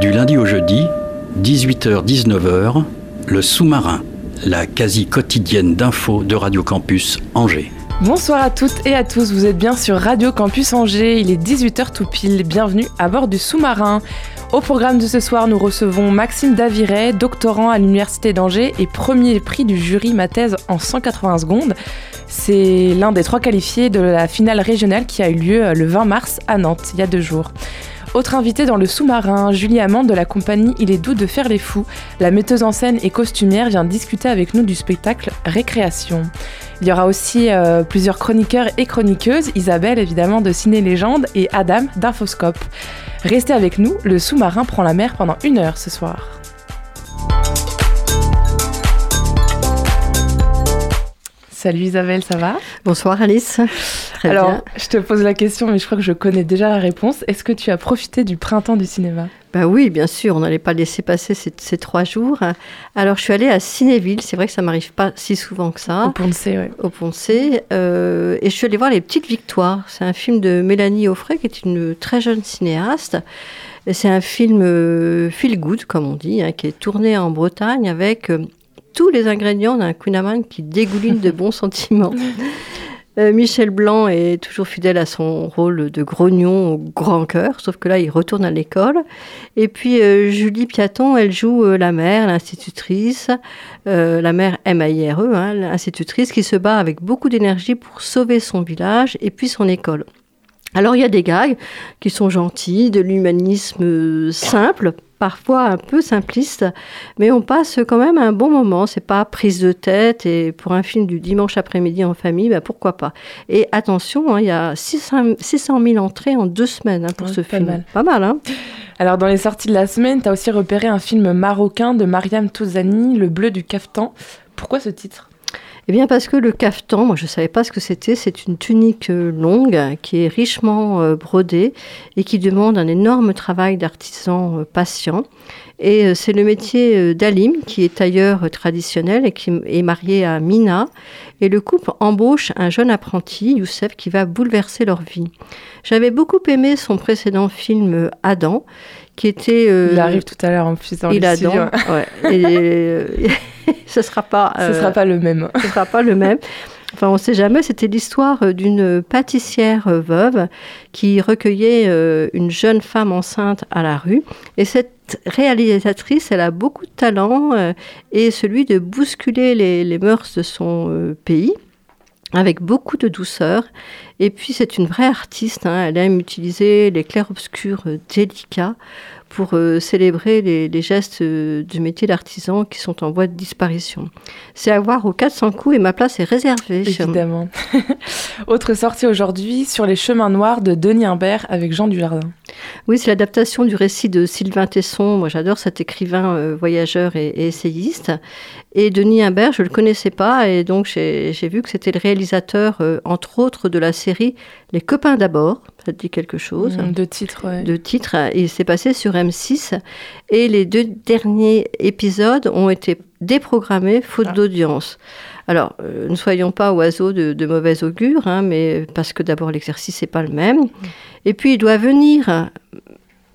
Du lundi au jeudi, 18h-19h, le sous-marin, la quasi quotidienne d'infos de Radio Campus Angers. Bonsoir à toutes et à tous, vous êtes bien sur Radio Campus Angers, il est 18h tout pile, bienvenue à bord du sous-marin. Au programme de ce soir, nous recevons Maxime Daviret, doctorant à l'Université d'Angers et premier prix du jury ma thèse en 180 secondes. C'est l'un des trois qualifiés de la finale régionale qui a eu lieu le 20 mars à Nantes, il y a deux jours. Autre invité dans le sous-marin, Julie Amande de la compagnie Il est doux de faire les fous. La metteuse en scène et costumière vient discuter avec nous du spectacle Récréation. Il y aura aussi euh, plusieurs chroniqueurs et chroniqueuses, Isabelle évidemment de Ciné Légende et Adam d'Infoscope. Restez avec nous, le sous-marin prend la mer pendant une heure ce soir. Salut Isabelle, ça va? Bonsoir Alice. Très Alors, bien. je te pose la question, mais je crois que je connais déjà la réponse. Est-ce que tu as profité du printemps du cinéma? Bah oui, bien sûr, on n'allait pas laisser passer ces, ces trois jours. Alors je suis allée à Cinéville, c'est vrai que ça m'arrive pas si souvent que ça. Au C, ouais. Au Poncé, euh, et je suis allée voir Les Petites Victoires. C'est un film de Mélanie Offray, qui est une très jeune cinéaste. C'est un film euh, feel good, comme on dit, hein, qui est tourné en Bretagne avec euh, tous les ingrédients d'un Kunaman qui dégouline de bons sentiments. Euh, Michel Blanc est toujours fidèle à son rôle de grognon au grand cœur, sauf que là, il retourne à l'école. Et puis, euh, Julie Piaton, elle joue euh, la mère, l'institutrice, la mère M-A-I-R-E, hein, l'institutrice qui se bat avec beaucoup d'énergie pour sauver son village et puis son école. Alors, il y a des gags qui sont gentils, de l'humanisme simple, parfois un peu simpliste, mais on passe quand même un bon moment. C'est pas prise de tête et pour un film du dimanche après-midi en famille, bah pourquoi pas. Et attention, hein, il y a 600, 600 000 entrées en deux semaines hein, pour Ouais, ce pas film. mal. Pas mal, hein Alors, dans les sorties de la semaine, tu as aussi repéré un film marocain de Mariam Touzani, Le bleu du caftan. Pourquoi ce titre? Eh bien parce que le caftan, moi je ne savais pas ce que c'était, c'est une tunique euh, longue qui est richement euh, brodée et qui demande un énorme travail d'artisan euh, patient. Et c'est le métier d'Alim qui est tailleur traditionnel et qui est marié à Mina. Et le couple embauche un jeune apprenti, Youssef, qui va bouleverser leur vie. J'avais beaucoup aimé son précédent film Adam, qui était... euh, Il arrive tout à l'heure en plus dans il le a studio. ouais. Et, euh, ce sera pas... Ce euh, sera pas le même. ce sera pas le même. Enfin, on ne sait jamais. C'était l'histoire euh, d'une pâtissière euh, veuve qui recueillait euh, une jeune femme enceinte à la rue. Et cette réalisatrice, elle a beaucoup de talent euh, et celui de bousculer les, les mœurs de son euh, pays avec beaucoup de douceur. Et puis, c'est une vraie artiste. hein. Elle aime utiliser les clairs-obscurs euh, délicats pour euh, célébrer les, les gestes euh, du métier d'artisan qui sont en voie de disparition. C'est à voir aux 400 coups et ma place est réservée. Évidemment. Autre sortie aujourd'hui sur les chemins noirs de Denis Imbert avec Jean Dujardin. Oui, c'est l'adaptation du récit de Sylvain Tesson. Moi, j'adore cet écrivain euh, voyageur et, et essayiste. Et Denis Imbert, je ne le connaissais pas, et donc j'ai vu que c'était le réalisateur, entre autres, de la série Les copains d'abord. Ça te dit quelque chose Mm, De titre, ouais. de titre. Il s'est passé sur M6 et les deux derniers épisodes ont été déprogrammés faute Ah. d'audience. Alors, euh, ne soyons pas oiseaux de, de mauvais augure, hein, mais parce que d'abord l'exercice n'est pas le même. Et puis il doit venir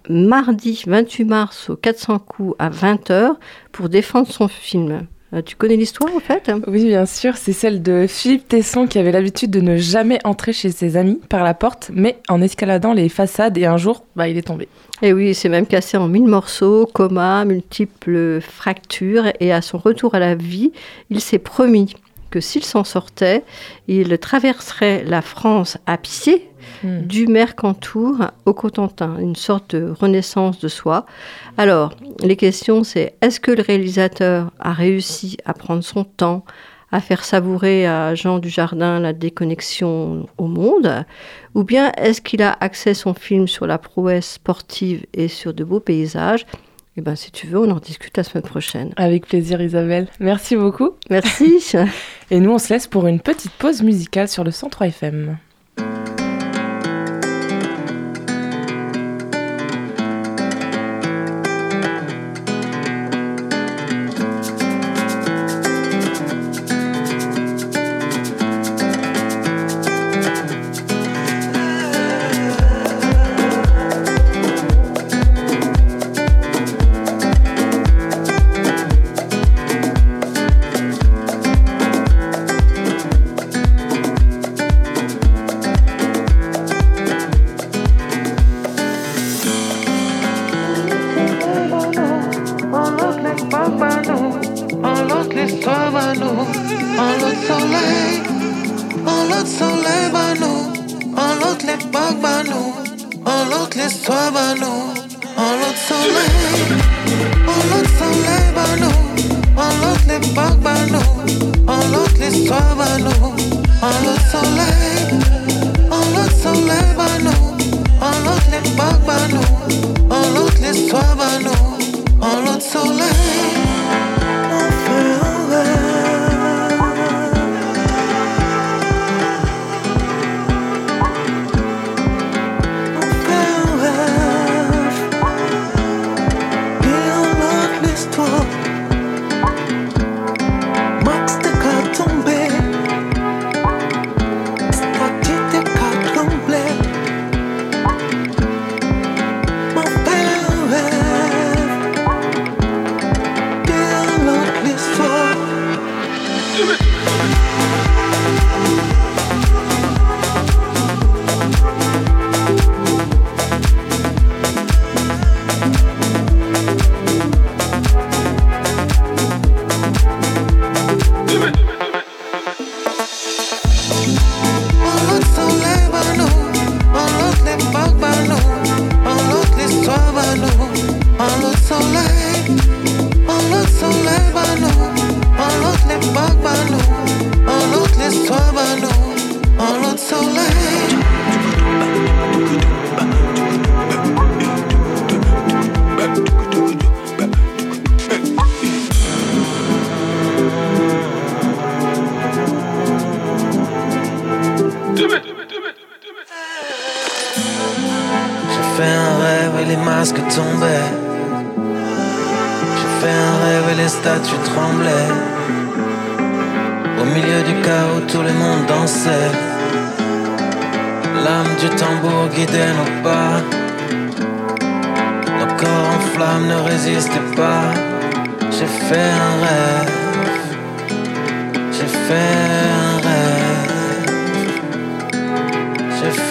mardi 28 mars au 400 coups à 20h pour défendre son film. Euh, Tu connais l'histoire en fait Oui, bien sûr, c'est celle de Philippe Tesson qui avait l'habitude de ne jamais entrer chez ses amis par la porte, mais en escaladant les façades et un jour, bah, il est tombé. Et oui, il s'est même cassé en mille morceaux, coma, multiples fractures, et à son retour à la vie, il s'est promis que s'il s'en sortait, il traverserait la France à pied, Hmm. du Mercantour au Cotentin, une sorte de renaissance de soi. Alors, les questions, c'est est-ce que le réalisateur a réussi à prendre son temps, à faire savourer à Jean Dujardin la déconnexion au monde Ou bien est-ce qu'il a axé son film sur la prouesse sportive et sur de beaux paysages Et ben si tu veux, on en discute la semaine prochaine. Avec plaisir Isabelle. Merci beaucoup. Merci. Et nous on se laisse pour une petite pause musicale sur le 103 FM.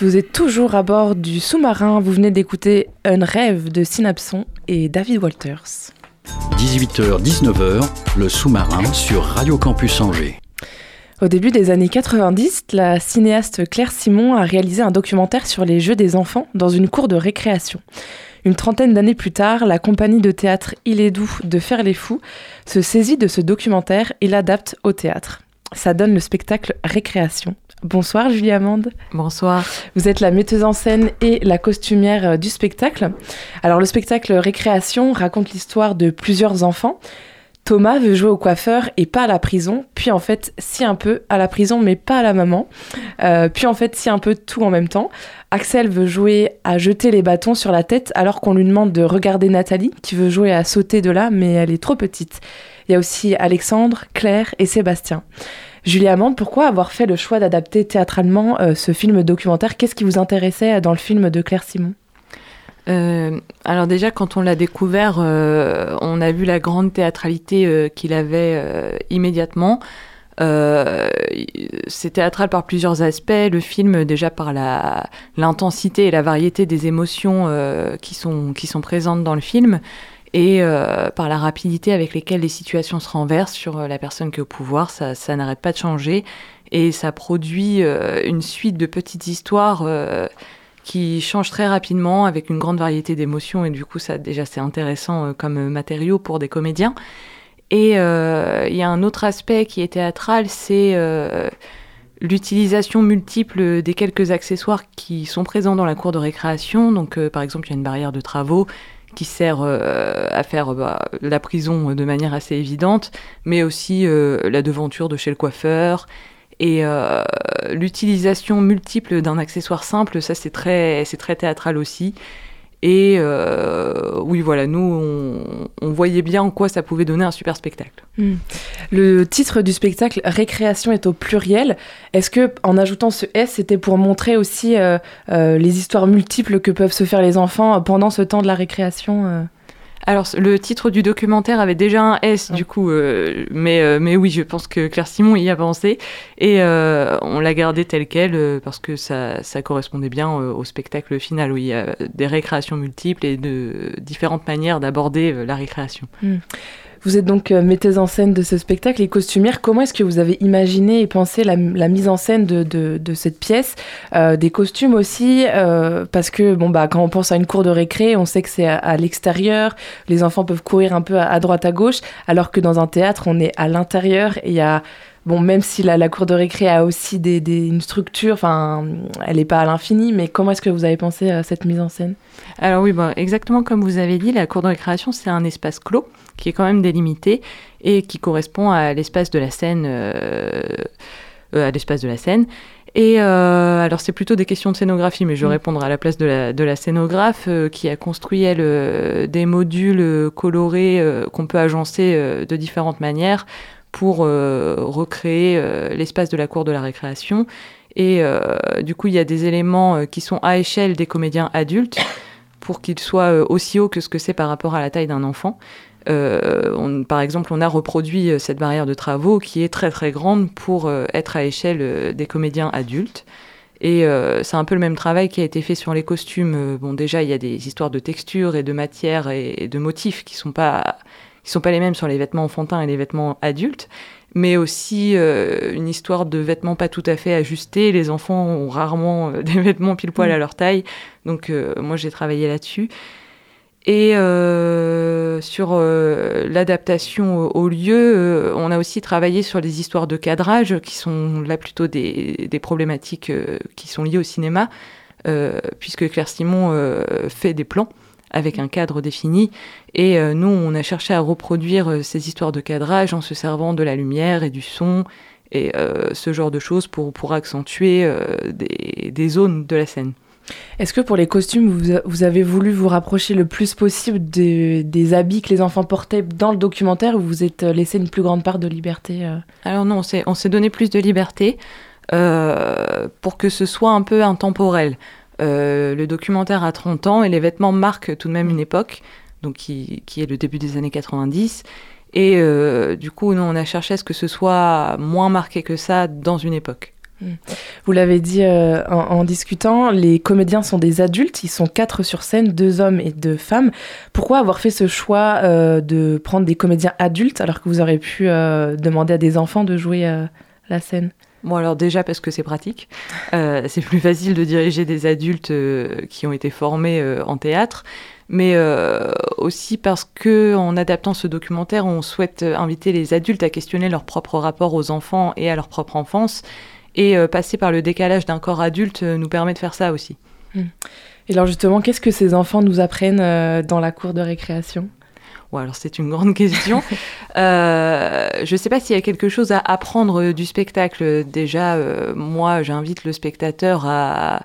vous êtes toujours à bord du sous-marin. Vous venez d'écouter Un rêve de Synapson et David Walters. 18h-19h, le sous-marin sur Radio Campus Angers. Au début des années 90, la cinéaste Claire Simon a réalisé un documentaire sur les jeux des enfants dans une cour de récréation. Une trentaine d'années plus tard, la compagnie de théâtre Il est doux de Faire les Fous se saisit de ce documentaire et l'adapte au théâtre. Ça donne le spectacle Récréation. Bonsoir Julie Amande. Bonsoir. Vous êtes la metteuse en scène et la costumière euh, du spectacle. Alors le spectacle Récréation raconte l'histoire de plusieurs enfants. Thomas veut jouer au coiffeur et pas à la prison, puis en fait si un peu à la prison mais pas à la maman, euh, puis en fait si un peu tout en même temps. Axel veut jouer à jeter les bâtons sur la tête alors qu'on lui demande de regarder Nathalie qui veut jouer à sauter de là mais elle est trop petite. Il y a aussi Alexandre, Claire et Sébastien. Julie Amande, pourquoi avoir fait le choix d'adapter théâtralement euh, ce film documentaire? Qu'est-ce qui vous intéressait dans le film de Claire Simon? Euh, alors déjà, quand on l'a découvert, euh, on a vu la grande théâtralité euh, qu'il avait immédiatement. C'est théâtral par plusieurs aspects. Le film, déjà par l'intensité et la variété des émotions qui, sont, qui sont présentes dans le film, et par la rapidité avec lesquelles les situations se renversent sur la personne qui est au pouvoir. Ça, n'arrête pas de changer. Et ça produit une suite de petites histoires qui changent très rapidement avec une grande variété d'émotions. Et du coup, ça, déjà, c'est intéressant euh, comme matériau pour des comédiens. Et euh, il y a un autre aspect qui est théâtral, c'est euh, l'utilisation multiple des quelques accessoires qui sont présents dans la cour de récréation. Donc, par exemple, il y a une barrière de travaux qui sert à faire bah, la prison de manière assez évidente, mais aussi la devanture de chez le coiffeur. Et euh, l'utilisation multiple d'un accessoire simple, ça c'est très, très théâtral aussi. Et euh, oui, voilà, nous, on, voyait bien en quoi ça pouvait donner un super spectacle. Le titre du spectacle Récréation est au pluriel. Est-ce que en ajoutant ce S, c'était pour montrer aussi euh, les histoires multiples que peuvent se faire les enfants pendant ce temps de la récréation Alors, le titre du documentaire avait déjà un S, Ah. du coup, euh, mais, euh, mais oui, je pense que Claire Simon y a pensé. Et euh, on l'a gardé tel quel parce que ça, ça correspondait bien au spectacle final, où il y a des récréations multiples et de différentes manières d'aborder la récréation. Vous êtes donc euh, metteuse en scène de ce spectacle et costumière. Comment est-ce que vous avez imaginé et pensé la, mise en scène de, de- cette pièce Euh, Des costumes aussi, euh, parce que bon, bah, quand on pense à une cour de récré, on sait que c'est à, à l'extérieur, les enfants peuvent courir un peu à, à droite, à gauche, alors que dans un théâtre, on est à l'intérieur et il. Bon, même si la, la cour de récré a aussi des, des- une structure, enfin, elle n'est pas à l'infini, mais comment est-ce que vous avez pensé à cette mise en scène? Alors oui, bon, exactement comme vous avez dit, la cour de récréation, c'est un espace clos qui est quand même délimité et qui correspond à l'espace de la scène, euh, euh, à l'espace de la scène. Et euh, alors c'est plutôt des questions de scénographie, mais je vais Mm. répondre à la place de la, de la scénographe euh, qui a construit elle euh, des modules euh, colorés euh, qu'on peut agencer euh, de différentes manières pour euh, recréer euh, l'espace de la cour de la récréation. Et euh, du coup, il y a des éléments qui sont à échelle des comédiens adultes pour qu'ils soient aussi hauts que ce que c'est par rapport à la taille d'un enfant. Par exemple, on a reproduit cette barrière de travaux qui est très très grande pour être à échelle des comédiens adultes. Et c'est un peu le même travail qui a été fait sur les costumes. Bon, déjà, il y a des histoires de texture et de matière et, et de motifs qui sont pas qui sont pas les mêmes sur les vêtements enfantins et les vêtements adultes, mais aussi euh, une histoire de vêtements pas tout à fait ajustés. Les enfants ont rarement euh, des vêtements pile poil à leur taille, donc euh, moi j'ai travaillé là-dessus. Et euh, sur l'adaptation au, au lieu, on a aussi travaillé sur les histoires de cadrage, qui sont là plutôt des, des problématiques qui sont liées au cinéma, puisque Claire Simon fait des plans avec un cadre défini. Et euh, nous, on a cherché à reproduire euh, ces histoires de cadrage en se servant de la lumière et du son et euh, ce genre de choses pour, pour accentuer des, des zones de la scène. Est-ce que pour les costumes, vous, vous avez voulu vous rapprocher le plus possible des, des habits que les enfants portaient dans le documentaire ou vous êtes laissé une plus grande part de liberté euh? Alors non, on s'est, on s'est donné plus de liberté euh, pour que ce soit un peu intemporel. Euh, le documentaire a 30 ans et les vêtements marquent tout de même une époque, donc qui, est le début des années 90. Et euh, du coup, nous, on a cherché à ce que ce soit moins marqué que ça dans une époque. Vous l'avez dit euh, en, discutant, les comédiens sont des adultes, ils sont quatre sur scène, deux hommes et deux femmes. Pourquoi avoir fait ce choix de prendre des comédiens adultes alors que vous auriez pu demander à des enfants de jouer la scène? Bon, alors déjà parce que c'est pratique. Euh, c'est plus facile de diriger des adultes euh, qui ont été formés euh, en théâtre, mais aussi parce que en adaptant ce documentaire, on souhaite inviter les adultes à questionner leur propre rapport aux enfants et à leur propre enfance. Et passer par le décalage d'un corps adulte nous permet de faire ça aussi. Et alors justement, qu'est-ce que ces enfants nous apprennent dans la cour de récréation? Ouais, alors c'est une grande question. Euh, je ne sais pas s'il y a quelque chose à apprendre du spectacle. Déjà, euh, moi, j'invite le spectateur à,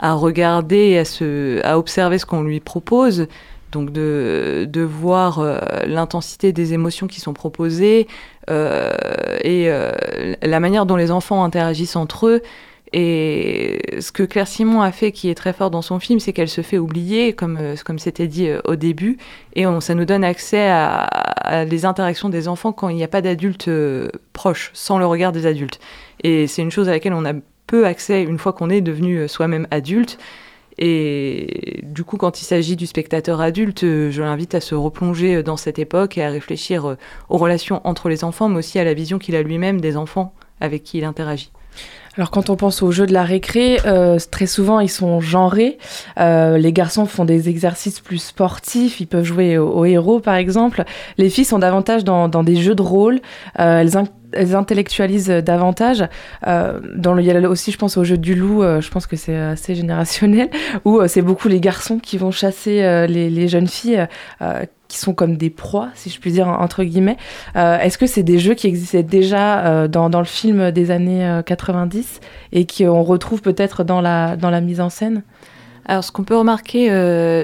regarder, à, se, à observer ce qu'on lui propose. Donc de, voir euh, l'intensité des émotions qui sont proposées et la manière dont les enfants interagissent entre eux. Et ce que Claire Simon a fait qui est très fort dans son film, c'est qu'elle se fait oublier, comme comme c'était dit au début, et ça nous donne accès à, à les interactions des enfants quand il n'y a pas d'adultes proches, sans le regard des adultes. Et c'est une chose à laquelle on a peu accès une fois qu'on est devenu soi-même adulte. Et du coup, quand il s'agit du spectateur adulte, euh, je l'invite à se replonger dans cette époque et à réfléchir euh, aux relations entre les enfants, mais aussi à la vision qu'il a lui-même des enfants avec qui il interagit. Alors quand on pense aux jeux de la récré, euh, très souvent ils sont genrés. les garçons font des exercices plus sportifs, ils peuvent jouer au, héros par exemple. Les filles sont davantage dans, dans des jeux de rôle. elles, elles intellectualisent davantage. Euh, dans le, il y a aussi, je pense, au jeu du loup, euh, je pense que c'est assez générationnel, où euh, c'est beaucoup les garçons qui vont chasser les, les, jeunes filles qui sont comme des proies, si je puis dire, entre guillemets. Est-ce que c'est des jeux qui existaient déjà dans, dans, le film des années 90 et qu'on retrouve peut-être dans la, dans la mise en scène? Alors, ce qu'on peut remarquer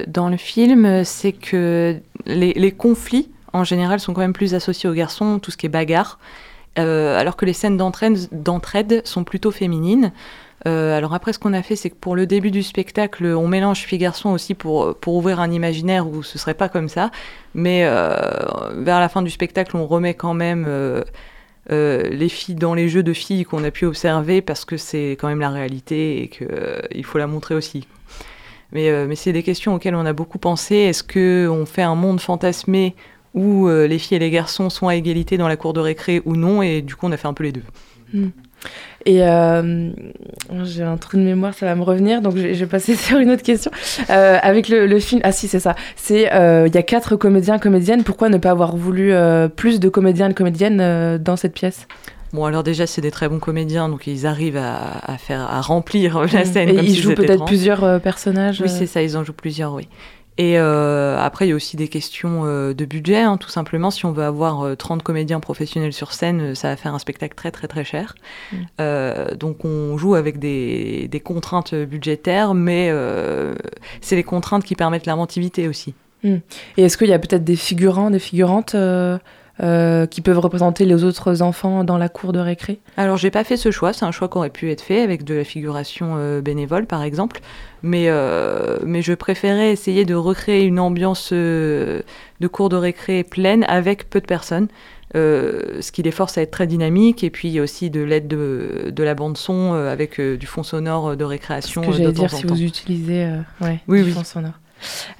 dans le film, c'est que les, conflits, en général, sont quand même plus associés aux garçons, tout ce qui est bagarre. Euh, alors que les scènes d'entraide sont plutôt féminines. Euh, alors après, ce qu'on a fait, c'est que pour le début du spectacle, on mélange filles-garçons aussi pour, pour ouvrir un imaginaire où ce serait pas comme ça. Mais euh, vers la fin du spectacle, on remet quand même les filles dans les jeux de filles qu'on a pu observer parce que c'est quand même la réalité et qu'il faut la montrer aussi. Mais, c'est des questions auxquelles on a beaucoup pensé. Est-ce qu'on fait un monde fantasmé où euh, les filles et les garçons sont à égalité dans la cour de récré ou non, et du coup on a fait un peu les deux. Hmm. Et euh, j'ai un trou de mémoire, ça va me revenir, donc je, vais passer sur une autre question. Euh, avec le, film, ah si c'est ça, c'est il y a quatre comédiens, comédiennes, pourquoi ne pas avoir voulu plus de comédiens et comédiennes dans cette pièce? Bon, alors déjà, c'est des très bons comédiens, donc ils arrivent à, faire, à remplir la hmm. scène. Et comme ils jouent peut-être plusieurs personnages Oui, c'est ça, ils en jouent plusieurs, oui. Et euh, après, il y a aussi des questions euh, de budget, hein, tout simplement. Si on veut avoir 30 euh, comédiens professionnels sur scène, ça va faire un spectacle très très très cher. Mm. donc on joue avec des, des contraintes budgétaires, mais c'est les contraintes qui permettent l'inventivité aussi. Mm. Et est-ce qu'il y a peut-être des figurants, des figurantes euh, qui peuvent représenter les autres enfants dans la cour de récré Alors j'ai pas fait ce choix, c'est un choix qui aurait pu être fait avec de la figuration euh, bénévole par exemple, mais, euh, mais je préférais essayer de recréer une ambiance de cour de récré pleine avec peu de personnes. ce qui les force à être très dynamiques et puis aussi de l'aide de, de, la bande son avec du fond sonore de récréation. Ce que j'allais dire si vous utilisez ouais, du fond sonore.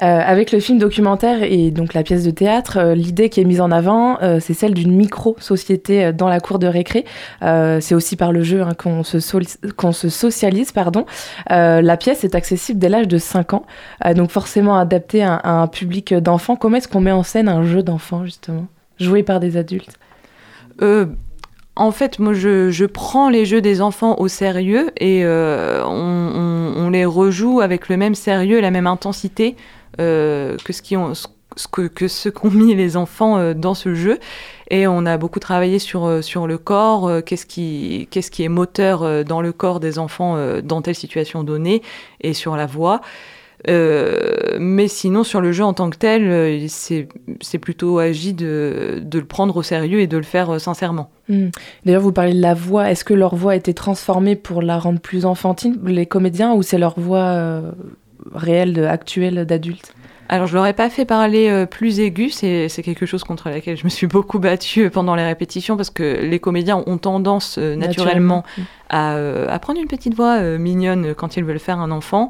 Euh, avec le film documentaire et donc la pièce de théâtre, euh, l'idée qui est mise en avant, euh, c'est celle d'une micro-société dans la cour de récré. c'est aussi par le jeu hein, qu'on se, qu'on se, socialise. Pardon. la pièce est accessible dès l'âge de 5 ans, donc forcément adaptée à, un public d'enfants. Comment est-ce qu'on met en scène un jeu d'enfants, justement, joué par des adultes? En fait, moi, je, prends les jeux des enfants au sérieux et euh, on, les rejoue avec le même sérieux la même intensité euh, que ce qu'ont mis les enfants euh, dans ce jeu. Et on a beaucoup travaillé sur, sur le corps, qu'est-ce qui, qu'est-ce qui est moteur dans le corps des enfants dans telle situation donnée, et sur la voix. Euh, mais sinon, sur le jeu en tant que tel, euh, c'est plutôt agi de, de, le prendre au sérieux et de le faire euh, sincèrement. Hmm. D'ailleurs, vous parlez de la voix. Est-ce que leur voix a été transformée pour la rendre plus enfantine, les comédiens, ou c'est leur voix réelle, actuelle, d'adulte? Alors, je leur ai pas fait parler plus aigu, c'est quelque chose contre laquelle je me suis beaucoup battue pendant les répétitions, parce que les comédiens ont tendance naturellement, À, à, prendre une petite voix mignonne quand ils veulent faire un enfant.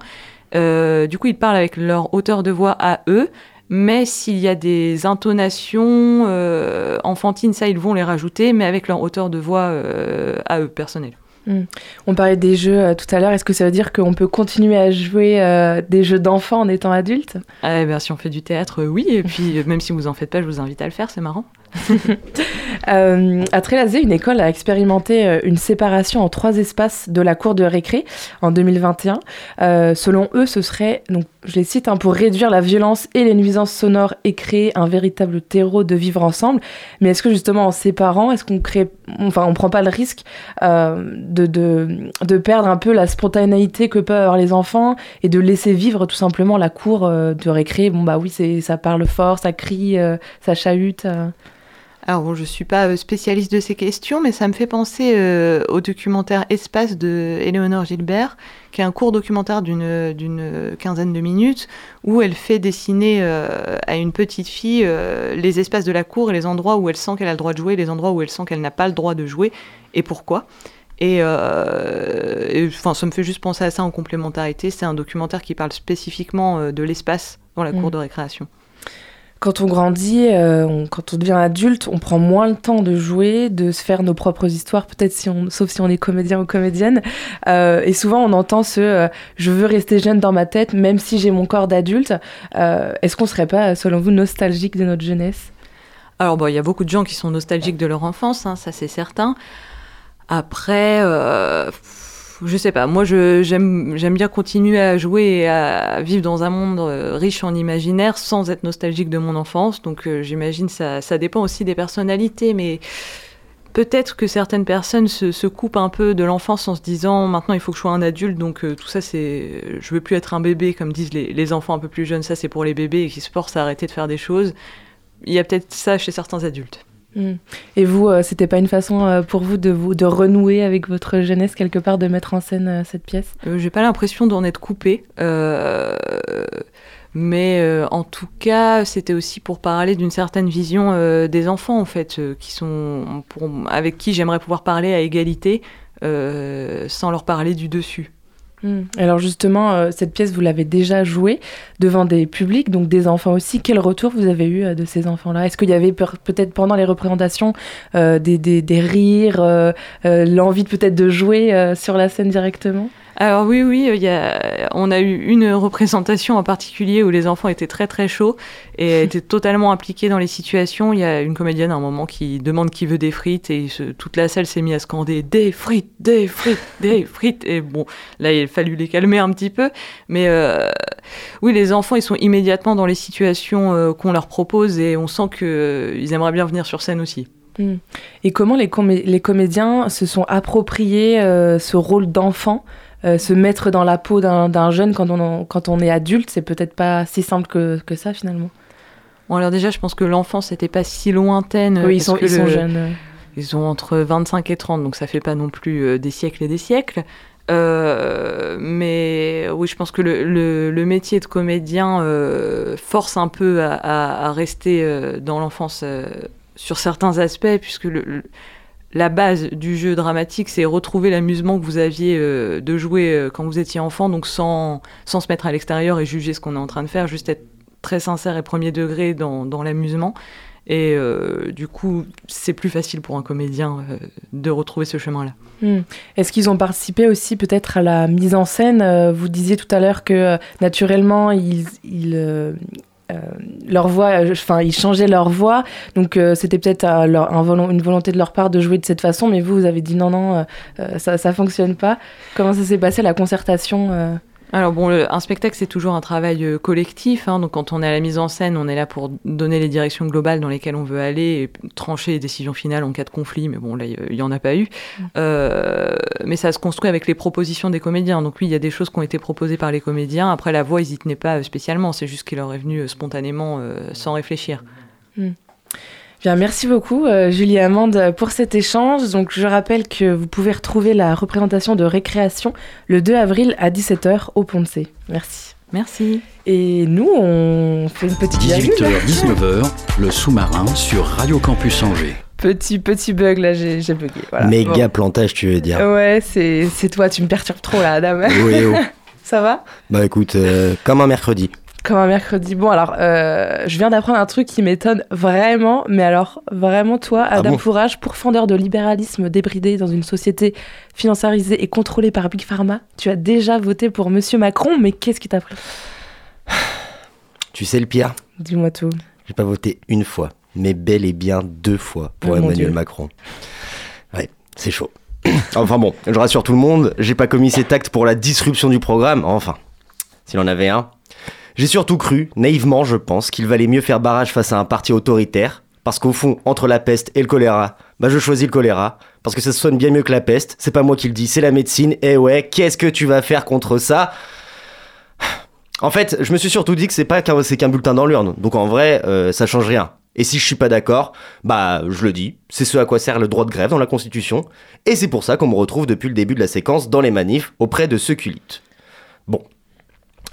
Euh, du coup, ils parlent avec leur hauteur de voix à eux, mais s'il y a des intonations euh, enfantines, ça, ils vont les rajouter, mais avec leur hauteur de voix euh, à eux, personnelle. Hmm. On parlait des jeux tout à l'heure. Est-ce que ça veut dire qu'on peut continuer à jouer des jeux d'enfants en étant adulte? Eh bien, Si on fait du théâtre, oui. Et puis, même si vous en faites pas, je vous invite à le faire, c'est marrant. euh, à Trélazé, une école a expérimenté euh, une séparation en trois espaces de la cour de récré en 2021. Euh, selon eux, ce serait, donc, je les cite, hein, pour réduire la violence et les nuisances sonores et créer un véritable terreau de vivre ensemble. Mais est-ce que justement en séparant, est-ce qu'on crée, enfin, on prend pas le risque de, de, de, perdre un peu la spontanéité que peuvent avoir les enfants et de laisser vivre tout simplement la cour de récré? Bon bah oui, ça parle fort, ça crie, ça chahute. Alors bon, je suis pas euh, spécialiste de ces questions, mais ça me fait penser euh, au documentaire Espace de Éléonore Gilbert, qui est un court documentaire d'une quinzaine de minutes où elle fait dessiner euh, à une petite fille euh, les espaces de la cour et les endroits où elle sent qu'elle a le droit de jouer, les endroits où elle sent qu'elle n'a pas le droit de jouer et pourquoi. Et, et, enfin, ça me fait juste penser à ça en complémentarité. C'est un documentaire qui parle spécifiquement de l'espace dans la cour de récréation. Quand on grandit, euh, quand on devient adulte, on prend moins le temps de jouer, de se faire nos propres histoires, peut-être sauf si on est comédien ou comédienne. Euh, et souvent, on entend ce euh, je veux rester jeune dans ma tête, même si j'ai mon corps d'adulte. Est-ce qu'on serait pas, selon vous, nostalgique de notre jeunesse? Alors, bon, il y a beaucoup de gens qui sont nostalgiques de leur enfance, hein, ça c'est certain. Après, je sais pas, moi j'aime bien continuer à jouer et à vivre dans un monde euh, riche en imaginaire sans être nostalgique de mon enfance. Donc euh, j'imagine ça, ça dépend aussi des personnalités, mais peut-être que certaines personnes se, se coupent un peu de l'enfance en se disant maintenant il faut que je sois un adulte, donc euh, tout ça c'est. Je veux plus être un bébé, comme disent les, les enfants un peu plus jeunes, ça c'est pour les bébés et qui se forcent à arrêter de faire des choses. Il y a peut-être ça chez certains adultes. Hmm. Et vous, euh, c'était pas une façon euh, pour vous de, vous de renouer avec votre jeunesse quelque part, de mettre en scène euh, cette pièce? J'ai pas l'impression d'en être coupé. euh, mais en tout cas, c'était aussi pour parler d'une certaine vision des enfants, en fait, qui sont avec qui j'aimerais pouvoir parler à égalité, sans leur parler du dessus. Hmm. Alors justement, euh, cette pièce, vous l'avez déjà jouée devant des publics, donc des enfants aussi. Quel retour vous avez eu euh, de ces enfants-là? Est-ce qu'il y avait pe- peut-être pendant les représentations euh, des, rires, l'envie peut-être de jouer sur la scène directement? Alors oui, oui, il y a, on a eu une représentation en particulier où les enfants étaient très très chauds et étaient totalement impliqués dans les situations. Il y a une comédienne à un moment qui demande qui veut des frites et se- toute la salle s'est mise à scander des frites, des frites, des frites. Et bon, là il a fallu les calmer un petit peu, mais euh, oui, les enfants ils sont immédiatement dans les situations euh, qu'on leur propose et on sent que euh, aimeraient bien venir sur scène aussi. Hmm. Et comment les, comé- les comédiens se sont appropriés ce rôle d'enfant? Euh, se mettre dans la peau d'un jeune quand on, en- quand on est adulte, c'est peut-être pas si simple que, que ça finalement. Bon alors déjà, je pense que l'enfance n'était pas si lointaine. oui, ils sont, ils sont jeunes. euh. Ils ont entre 25 et 30, donc ça fait pas non plus euh, des siècles et des siècles. Euh, mais oui, je pense que le, le- le métier de comédien euh, force un peu à, à- à rester euh, dans l'enfance sur certains aspects, puisque le- la base du jeu dramatique, c'est retrouver l'amusement que vous aviez euh, de jouer euh, quand vous étiez enfant, donc sans, sans se mettre à l'extérieur et juger ce qu'on est en train de faire, juste être très sincère et premier degré dans, dans l'amusement. Et euh, du coup, c'est plus facile pour un comédien de retrouver ce chemin-là. Hmm. Est-ce qu'ils ont participé aussi peut-être à la mise en scène? Vous disiez tout à l'heure que naturellement, ils, ils, euh, leur voix, euh, enfin, ils changeaient leur voix, donc euh, c'était peut-être euh, une volonté de leur part de jouer de cette façon, mais vous, vous avez dit non, non, euh, ça, ça fonctionne pas. Comment ça s'est passé la concertation Alors bon, le- un spectacle, c'est toujours un travail euh, collectif. hein. donc quand on est à la mise en scène, on est là pour donner les directions globales dans lesquelles on veut aller et trancher les décisions finales en cas de conflit. Mais bon, là, il n'y en a pas eu. Euh, mais ça se construit avec les propositions des comédiens. Donc oui, il y a des choses qui ont été proposées par les comédiens. Après, la voix, ils y tenaient pas spécialement. C'est juste qu'il leur est venu euh, spontanément, euh, sans réfléchir. Bien, merci beaucoup euh, Julie Amande pour cet échange. Donc je rappelle que vous pouvez retrouver la représentation de récréation le 2 avril à 17h au Pont de C. Merci. Merci. Et nous, on fait une petite virgule. 18h, 19h, le sous-marin sur Radio Campus Angers. Petit, petit bug là, j'ai bugué. Voilà. Méga plantage, tu veux dire. Ouais, c'est c'est toi, tu me perturbes trop là, Adam. Oui, oh. Ça va? Bah écoute, euh, comme un mercredi. Comme un mercredi. Bon, alors, euh, je viens d'apprendre un truc qui m'étonne vraiment, mais alors, vraiment, toi, Ah Adam bon Fourage, pourfendeur de libéralisme débridé dans une société financiarisée et contrôlée par Big Pharma, tu as déjà voté pour Monsieur Macron, mais qu'est-ce qui t'a pris? Tu sais le pire? Dis-moi tout. J'ai pas voté une fois, mais bel et bien deux fois pour Oh Emmanuel. Macron. Ouais, c'est chaud. enfin bon, je rassure tout le monde, j'ai pas commis cet acte pour la disruption du programme, enfin, s'il en avait un. J'ai surtout cru, naïvement je pense, qu'il valait mieux faire barrage face à un parti autoritaire, parce qu'au fond, entre la peste et le choléra, bah je choisis le choléra, parce que ça sonne bien mieux que la peste, c'est pas moi qui le dis, c'est la médecine, et ouais, qu'est-ce que tu vas faire contre ça? En fait, je me suis surtout dit que c'est pas qu'un c'est qu'un bulletin dans l'urne, donc en vrai, euh, ça change rien. Et si je suis pas d'accord, bah je le dis, c'est ce à quoi sert le droit de grève dans la Constitution, et c'est pour ça qu'on me retrouve depuis le début de la séquence dans les manifs auprès de ceux qui luttent. Bon.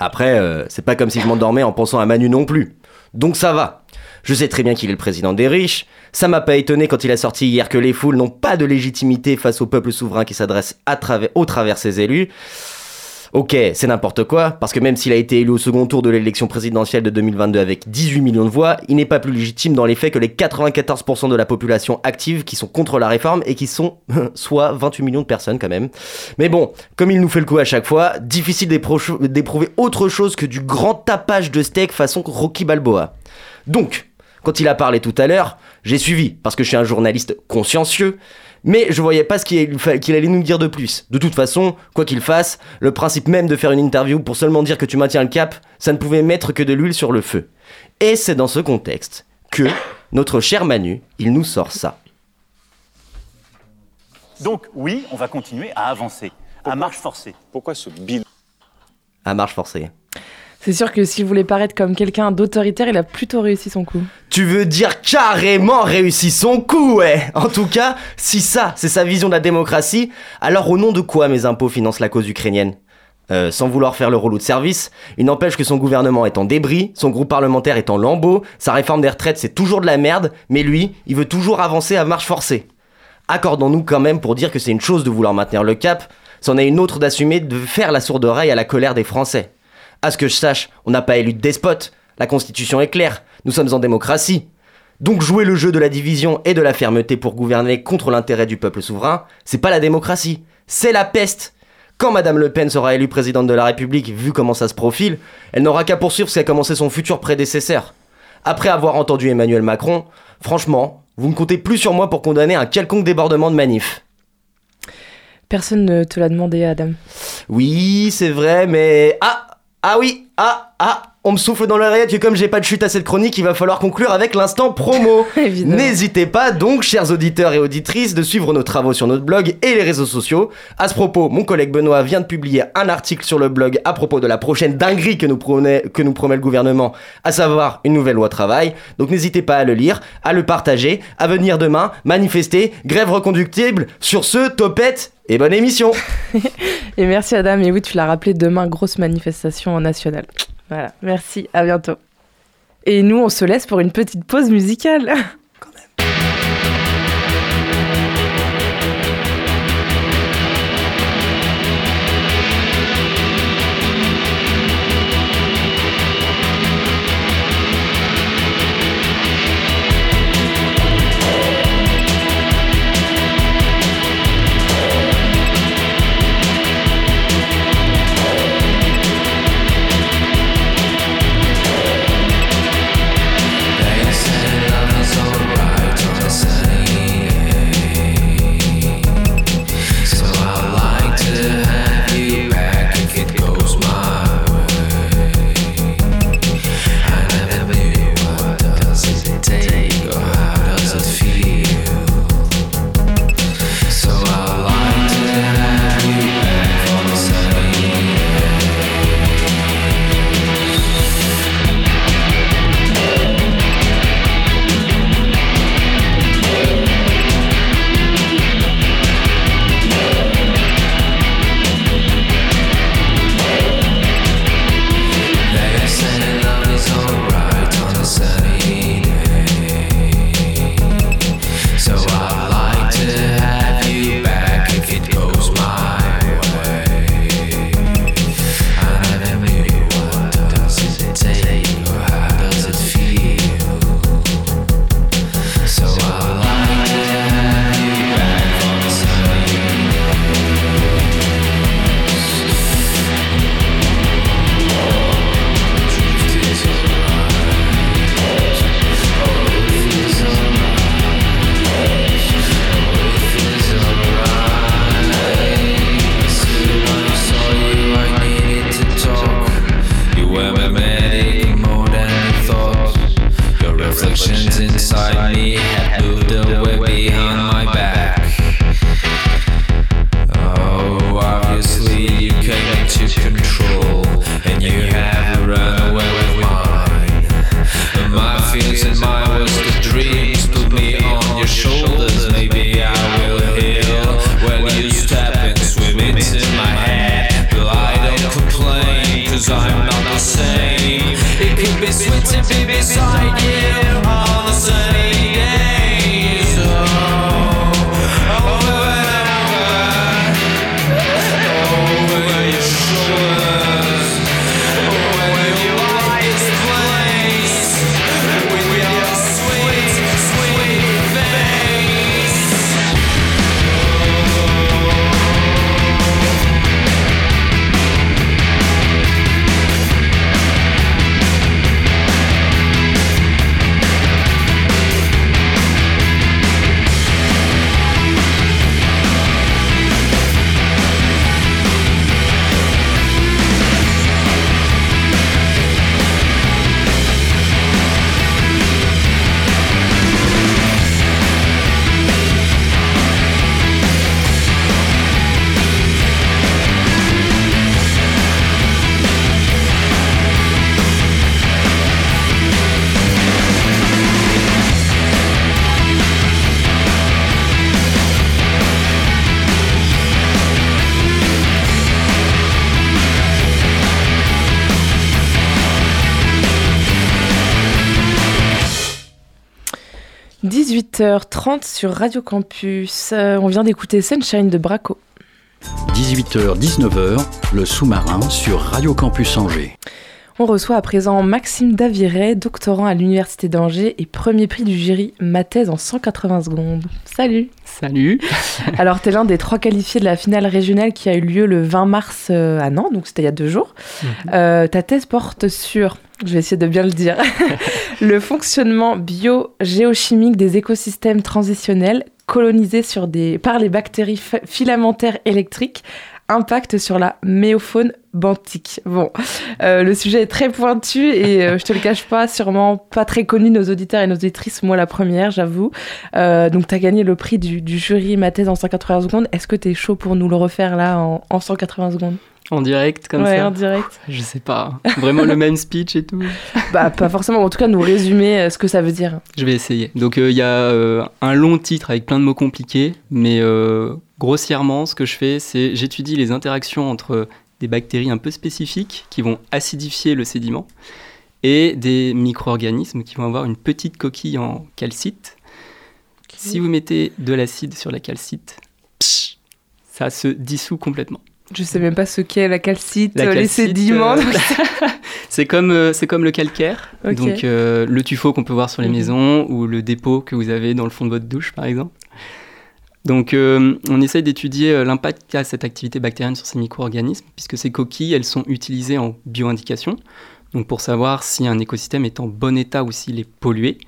Après, euh, c'est pas comme si je m'endormais en pensant à Manu non plus. Donc ça va. Je sais très bien qu'il est le président des riches. Ça m'a pas étonné quand il a sorti hier que les foules n'ont pas de légitimité face au peuple souverain qui s'adresse à travers, au travers ses élus. Ok, c'est n'importe quoi, parce que même s'il a été élu au second tour de l'élection présidentielle de 2022 avec 18 millions de voix, il n'est pas plus légitime dans les faits que les 94% de la population active qui sont contre la réforme et qui sont soit 28 millions de personnes quand même. Mais bon, comme il nous fait le coup à chaque fois, difficile d'épro- d'éprouver autre chose que du grand tapage de steak façon Rocky Balboa. Donc, quand il a parlé tout à l'heure, j'ai suivi, parce que je suis un journaliste consciencieux, mais je voyais pas ce qu'il allait nous dire de plus. De toute façon, quoi qu'il fasse, le principe même de faire une interview pour seulement dire que tu maintiens le cap, ça ne pouvait mettre que de l'huile sur le feu. Et c'est dans ce contexte que notre cher Manu, il nous sort ça. Donc oui, on va continuer à avancer, à marche forcée. Pourquoi ce bilan? À marche forcée. C'est sûr que s'il voulait paraître comme quelqu'un d'autoritaire, il a plutôt réussi son coup. Tu veux dire carrément réussi son coup, ouais En tout cas, si ça, c'est sa vision de la démocratie, alors au nom de quoi mes impôts financent la cause ukrainienne? Euh, sans vouloir faire le relou de service, il n'empêche que son gouvernement est en débris, son groupe parlementaire est en lambeaux, sa réforme des retraites c'est toujours de la merde, mais lui, il veut toujours avancer à marche forcée. Accordons-nous quand même pour dire que c'est une chose de vouloir maintenir le cap, c'en est une autre d'assumer de faire la sourde oreille à la colère des Français. À ce que je sache, on n'a pas élu de despote, la Constitution est claire, nous sommes en démocratie. Donc jouer le jeu de la division et de la fermeté pour gouverner contre l'intérêt du peuple souverain, c'est pas la démocratie, c'est la peste. Quand Madame Le Pen sera élue présidente de la République, vu comment ça se profile, elle n'aura qu'à poursuivre ce qu'a commencé son futur prédécesseur. Après avoir entendu Emmanuel Macron, franchement, vous ne comptez plus sur moi pour condamner un quelconque débordement de manif. Personne ne te l'a demandé, Adam. Oui, c'est vrai, mais... Ah Ah oui Ah Ah On me souffle dans l'oreillette que comme j'ai pas de chute à cette chronique, il va falloir conclure avec l'instant promo. Évidemment. N'hésitez pas donc, chers auditeurs et auditrices, de suivre nos travaux sur notre blog et les réseaux sociaux. À ce propos, mon collègue Benoît vient de publier un article sur le blog à propos de la prochaine dinguerie que nous promet, que nous promet le gouvernement, à savoir une nouvelle loi travail. Donc n'hésitez pas à le lire, à le partager, à venir demain, manifester, grève reconductible. Sur ce, topette et bonne émission Et merci, Adam. Et oui, tu l'as rappelé, demain, grosse manifestation nationale. Voilà, merci, à bientôt. Et nous, on se laisse pour une petite pause musicale. 18h30 sur Radio Campus. Euh, on vient d'écouter Sunshine de Braco. 18h-19h, le sous-marin sur Radio Campus Angers. On reçoit à présent Maxime Daviret, doctorant à l'Université d'Angers et premier prix du jury Ma thèse en 180 secondes. Salut Salut Alors, tu es l'un des trois qualifiés de la finale régionale qui a eu lieu le 20 mars euh, à Nantes, donc c'était il y a deux jours. Euh, ta thèse porte sur, je vais essayer de bien le dire, le fonctionnement bio-géochimique des écosystèmes transitionnels colonisés sur des, par les bactéries filamentaires électriques impact sur la méofaune benthique. Bon, euh, le sujet est très pointu et euh, je te le cache pas, sûrement pas très connu nos auditeurs et nos auditrices, moi la première, j'avoue. Euh, donc tu as gagné le prix du, du jury Ma thèse en 180 secondes. Est-ce que tu es chaud pour nous le refaire là en, en 180 secondes? En direct, comme Ouais, ça en direct. Je sais pas. Vraiment le même speech et tout Bah pas forcément, en tout cas nous résumer euh, ce que ça veut dire. Je vais essayer. Donc euh, il y a euh, un long titre avec plein de mots compliqués, mais grossièrement, ce que je fais, c'est j'étudie les interactions entre des bactéries un peu spécifiques qui vont acidifier le sédiment et des micro-organismes qui vont avoir une petite coquille en calcite. Si vous mettez de l'acide sur la calcite, psh, ça se dissout complètement. Je sais même pas ce qu'est la calcite, La euh, les calcite, sédiments. euh, c'est comme, euh, c'est comme le calcaire, donc euh, le tuffeau qu'on peut voir sur les Mhm. maisons ou le dépôt que vous avez dans le fond de votre douche par exemple. Donc euh, on essaye d'étudier euh, l'impact qu'a cette activité bactérienne sur ces micro-organismes, puisque ces coquilles, elles sont utilisées en bioindication, donc pour savoir si un écosystème est en bon état ou s'il est pollué,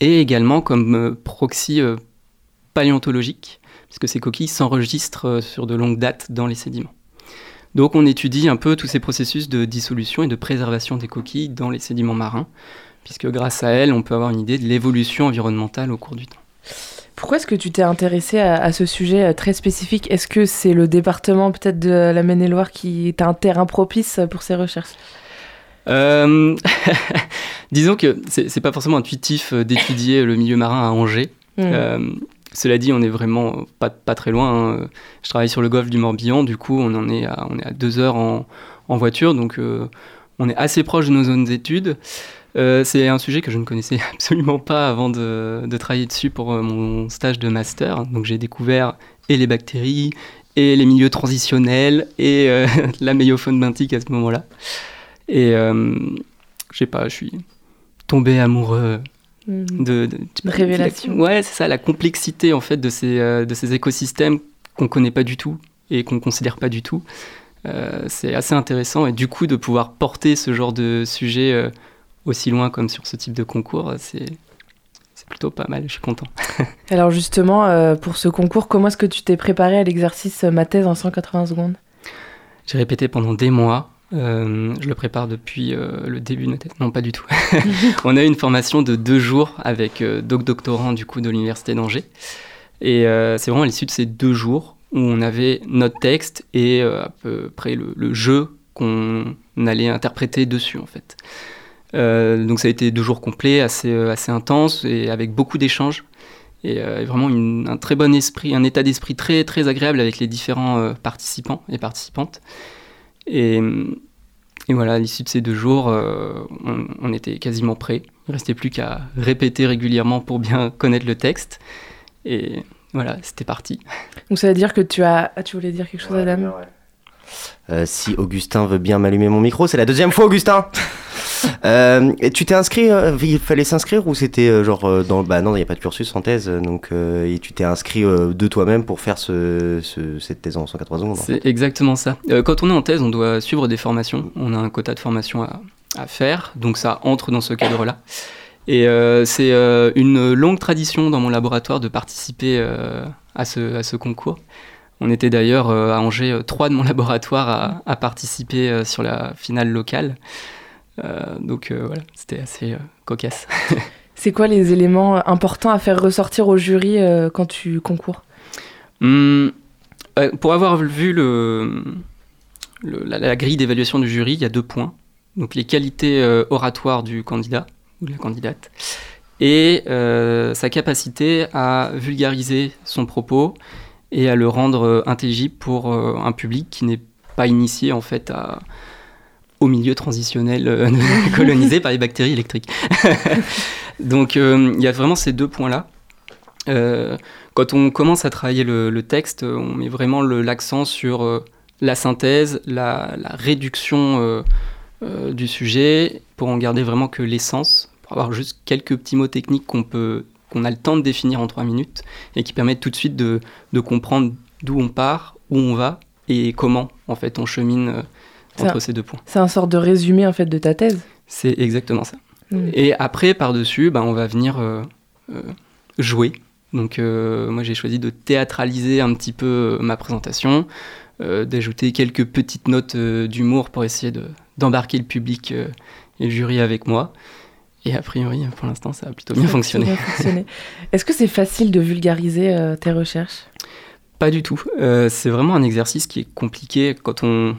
et également comme euh, proxy paléontologique, puisque ces coquilles s'enregistrent sur de longues dates dans les sédiments. Donc on étudie un peu tous ces processus de dissolution et de préservation des coquilles dans les sédiments marins, puisque grâce à elles, on peut avoir une idée de l'évolution environnementale au cours du temps. Pourquoi est-ce que tu t'es intéressé à, à ce sujet euh, très spécifique? Est-ce que c'est le département peut-être de la Maine-et-Loire qui est un terrain propice pour ces recherches? Euh, disons que c'est pas forcément intuitif euh, d'étudier le milieu marin à Angers. Euh, cela dit, on est vraiment pas, pas très loin. hein. Je travaille sur le golfe du Morbihan, du coup, on en est à, on est à deux heures en, en voiture, donc euh, on est assez proche de nos zones d'études. Euh, c'est un sujet que je ne connaissais absolument pas avant de, de travailler dessus pour euh, mon stage de master. Donc j'ai découvert et les bactéries, et les milieux transitionnels, et euh, la méiofaune benthique à ce moment-là. Et euh, je sais pas, je suis tombé amoureux Hmm. de, de- révélation. Ouais, c'est ça, la complexité en fait de ces, de ces écosystèmes qu'on connaît pas du tout et qu'on considère pas du tout. C'est assez intéressant et du coup de pouvoir porter ce genre de sujet aussi loin comme sur ce type de concours, euh, c'est plutôt pas mal. Je suis content. Alors justement, euh, pour ce concours, comment est-ce que tu t'es préparé à l'exercice euh, Ma thèse en 180 secondes? J'ai répété pendant des mois. Euh, je le prépare depuis le début de ma thèse. Non, pas du tout. on a eu une formation de deux jours avec Doc Doctorant du coup de l'université d'Angers. Et c'est vraiment à l'issue de ces deux jours où on avait notre texte et à peu près le, le jeu qu'on allait interpréter dessus en fait. Euh, donc ça a été deux jours complets, assez, euh, assez intenses et avec beaucoup d'échanges. Et euh, vraiment une- un très bon esprit, un état d'esprit très, très agréable avec les différents euh, participants et participantes. Et, et voilà, à l'issue de ces deux jours, euh, on, on était quasiment prêts. Il ne restait plus qu'à répéter régulièrement pour bien connaître le texte. Et voilà, c'était parti. Donc ça veut dire que tu as... Ah, tu voulais dire quelque chose, Adam? Euh, si Augustin veut bien m'allumer mon micro, c'est la deuxième fois, Augustin. Euh, et tu t'es inscrit, euh, il fallait s'inscrire ou c'était genre dans bah non, il n'y a pas de cursus en thèse, donc et tu t'es inscrit de toi-même pour faire ce, ce- cette thèse en 180 secondes. C'est exactement ça. Quand on est en thèse, on doit suivre des formations. On a un quota de formation à, à faire, donc ça entre dans ce cadre-là. Et c'est une longue tradition dans mon laboratoire de participer à, ce, à ce concours. On était d'ailleurs euh, à Angers, euh, trois de mon laboratoire à, à participer euh, sur la finale locale. Donc voilà, c'était assez cocasse. C'est quoi les éléments importants à faire ressortir au jury quand tu concours? Euh, pour avoir vu le, le- la, la grille d'évaluation du jury, il y a deux points. Donc les qualités euh, oratoires du candidat ou de la candidate et euh, sa capacité à vulgariser son propos et à le rendre euh, intelligible pour euh, un public qui n'est pas initié en fait au milieu transitionnel euh, colonisé par les bactéries électriques. Donc il y a vraiment ces deux points-là. Quand on commence à travailler le, texte, on met vraiment l'accent sur la synthèse, la, réduction du sujet, pour en garder vraiment que l'essence, pour avoir juste quelques petits mots techniques qu'on peut qu'on a le temps de définir en trois minutes et qui permettent tout de suite de, de comprendre d'où on part, où on va et comment en fait on chemine euh, entre ces deux points. C'est un sort de résumé en fait de ta thèse. C'est exactement ça. Mm. Et après, par-dessus, ben, on va venir euh, euh, jouer. Donc, euh, moi, j'ai choisi de théâtraliser un petit peu ma présentation, d'ajouter quelques petites notes d'humour pour essayer de- d'embarquer le public et le jury avec moi. Et a priori, pour l'instant, ça a plutôt bien fonctionné. Est-ce que c'est facile de vulgariser euh, tes recherches? Pas du tout. Euh, c'est vraiment un exercice qui est compliqué quand on,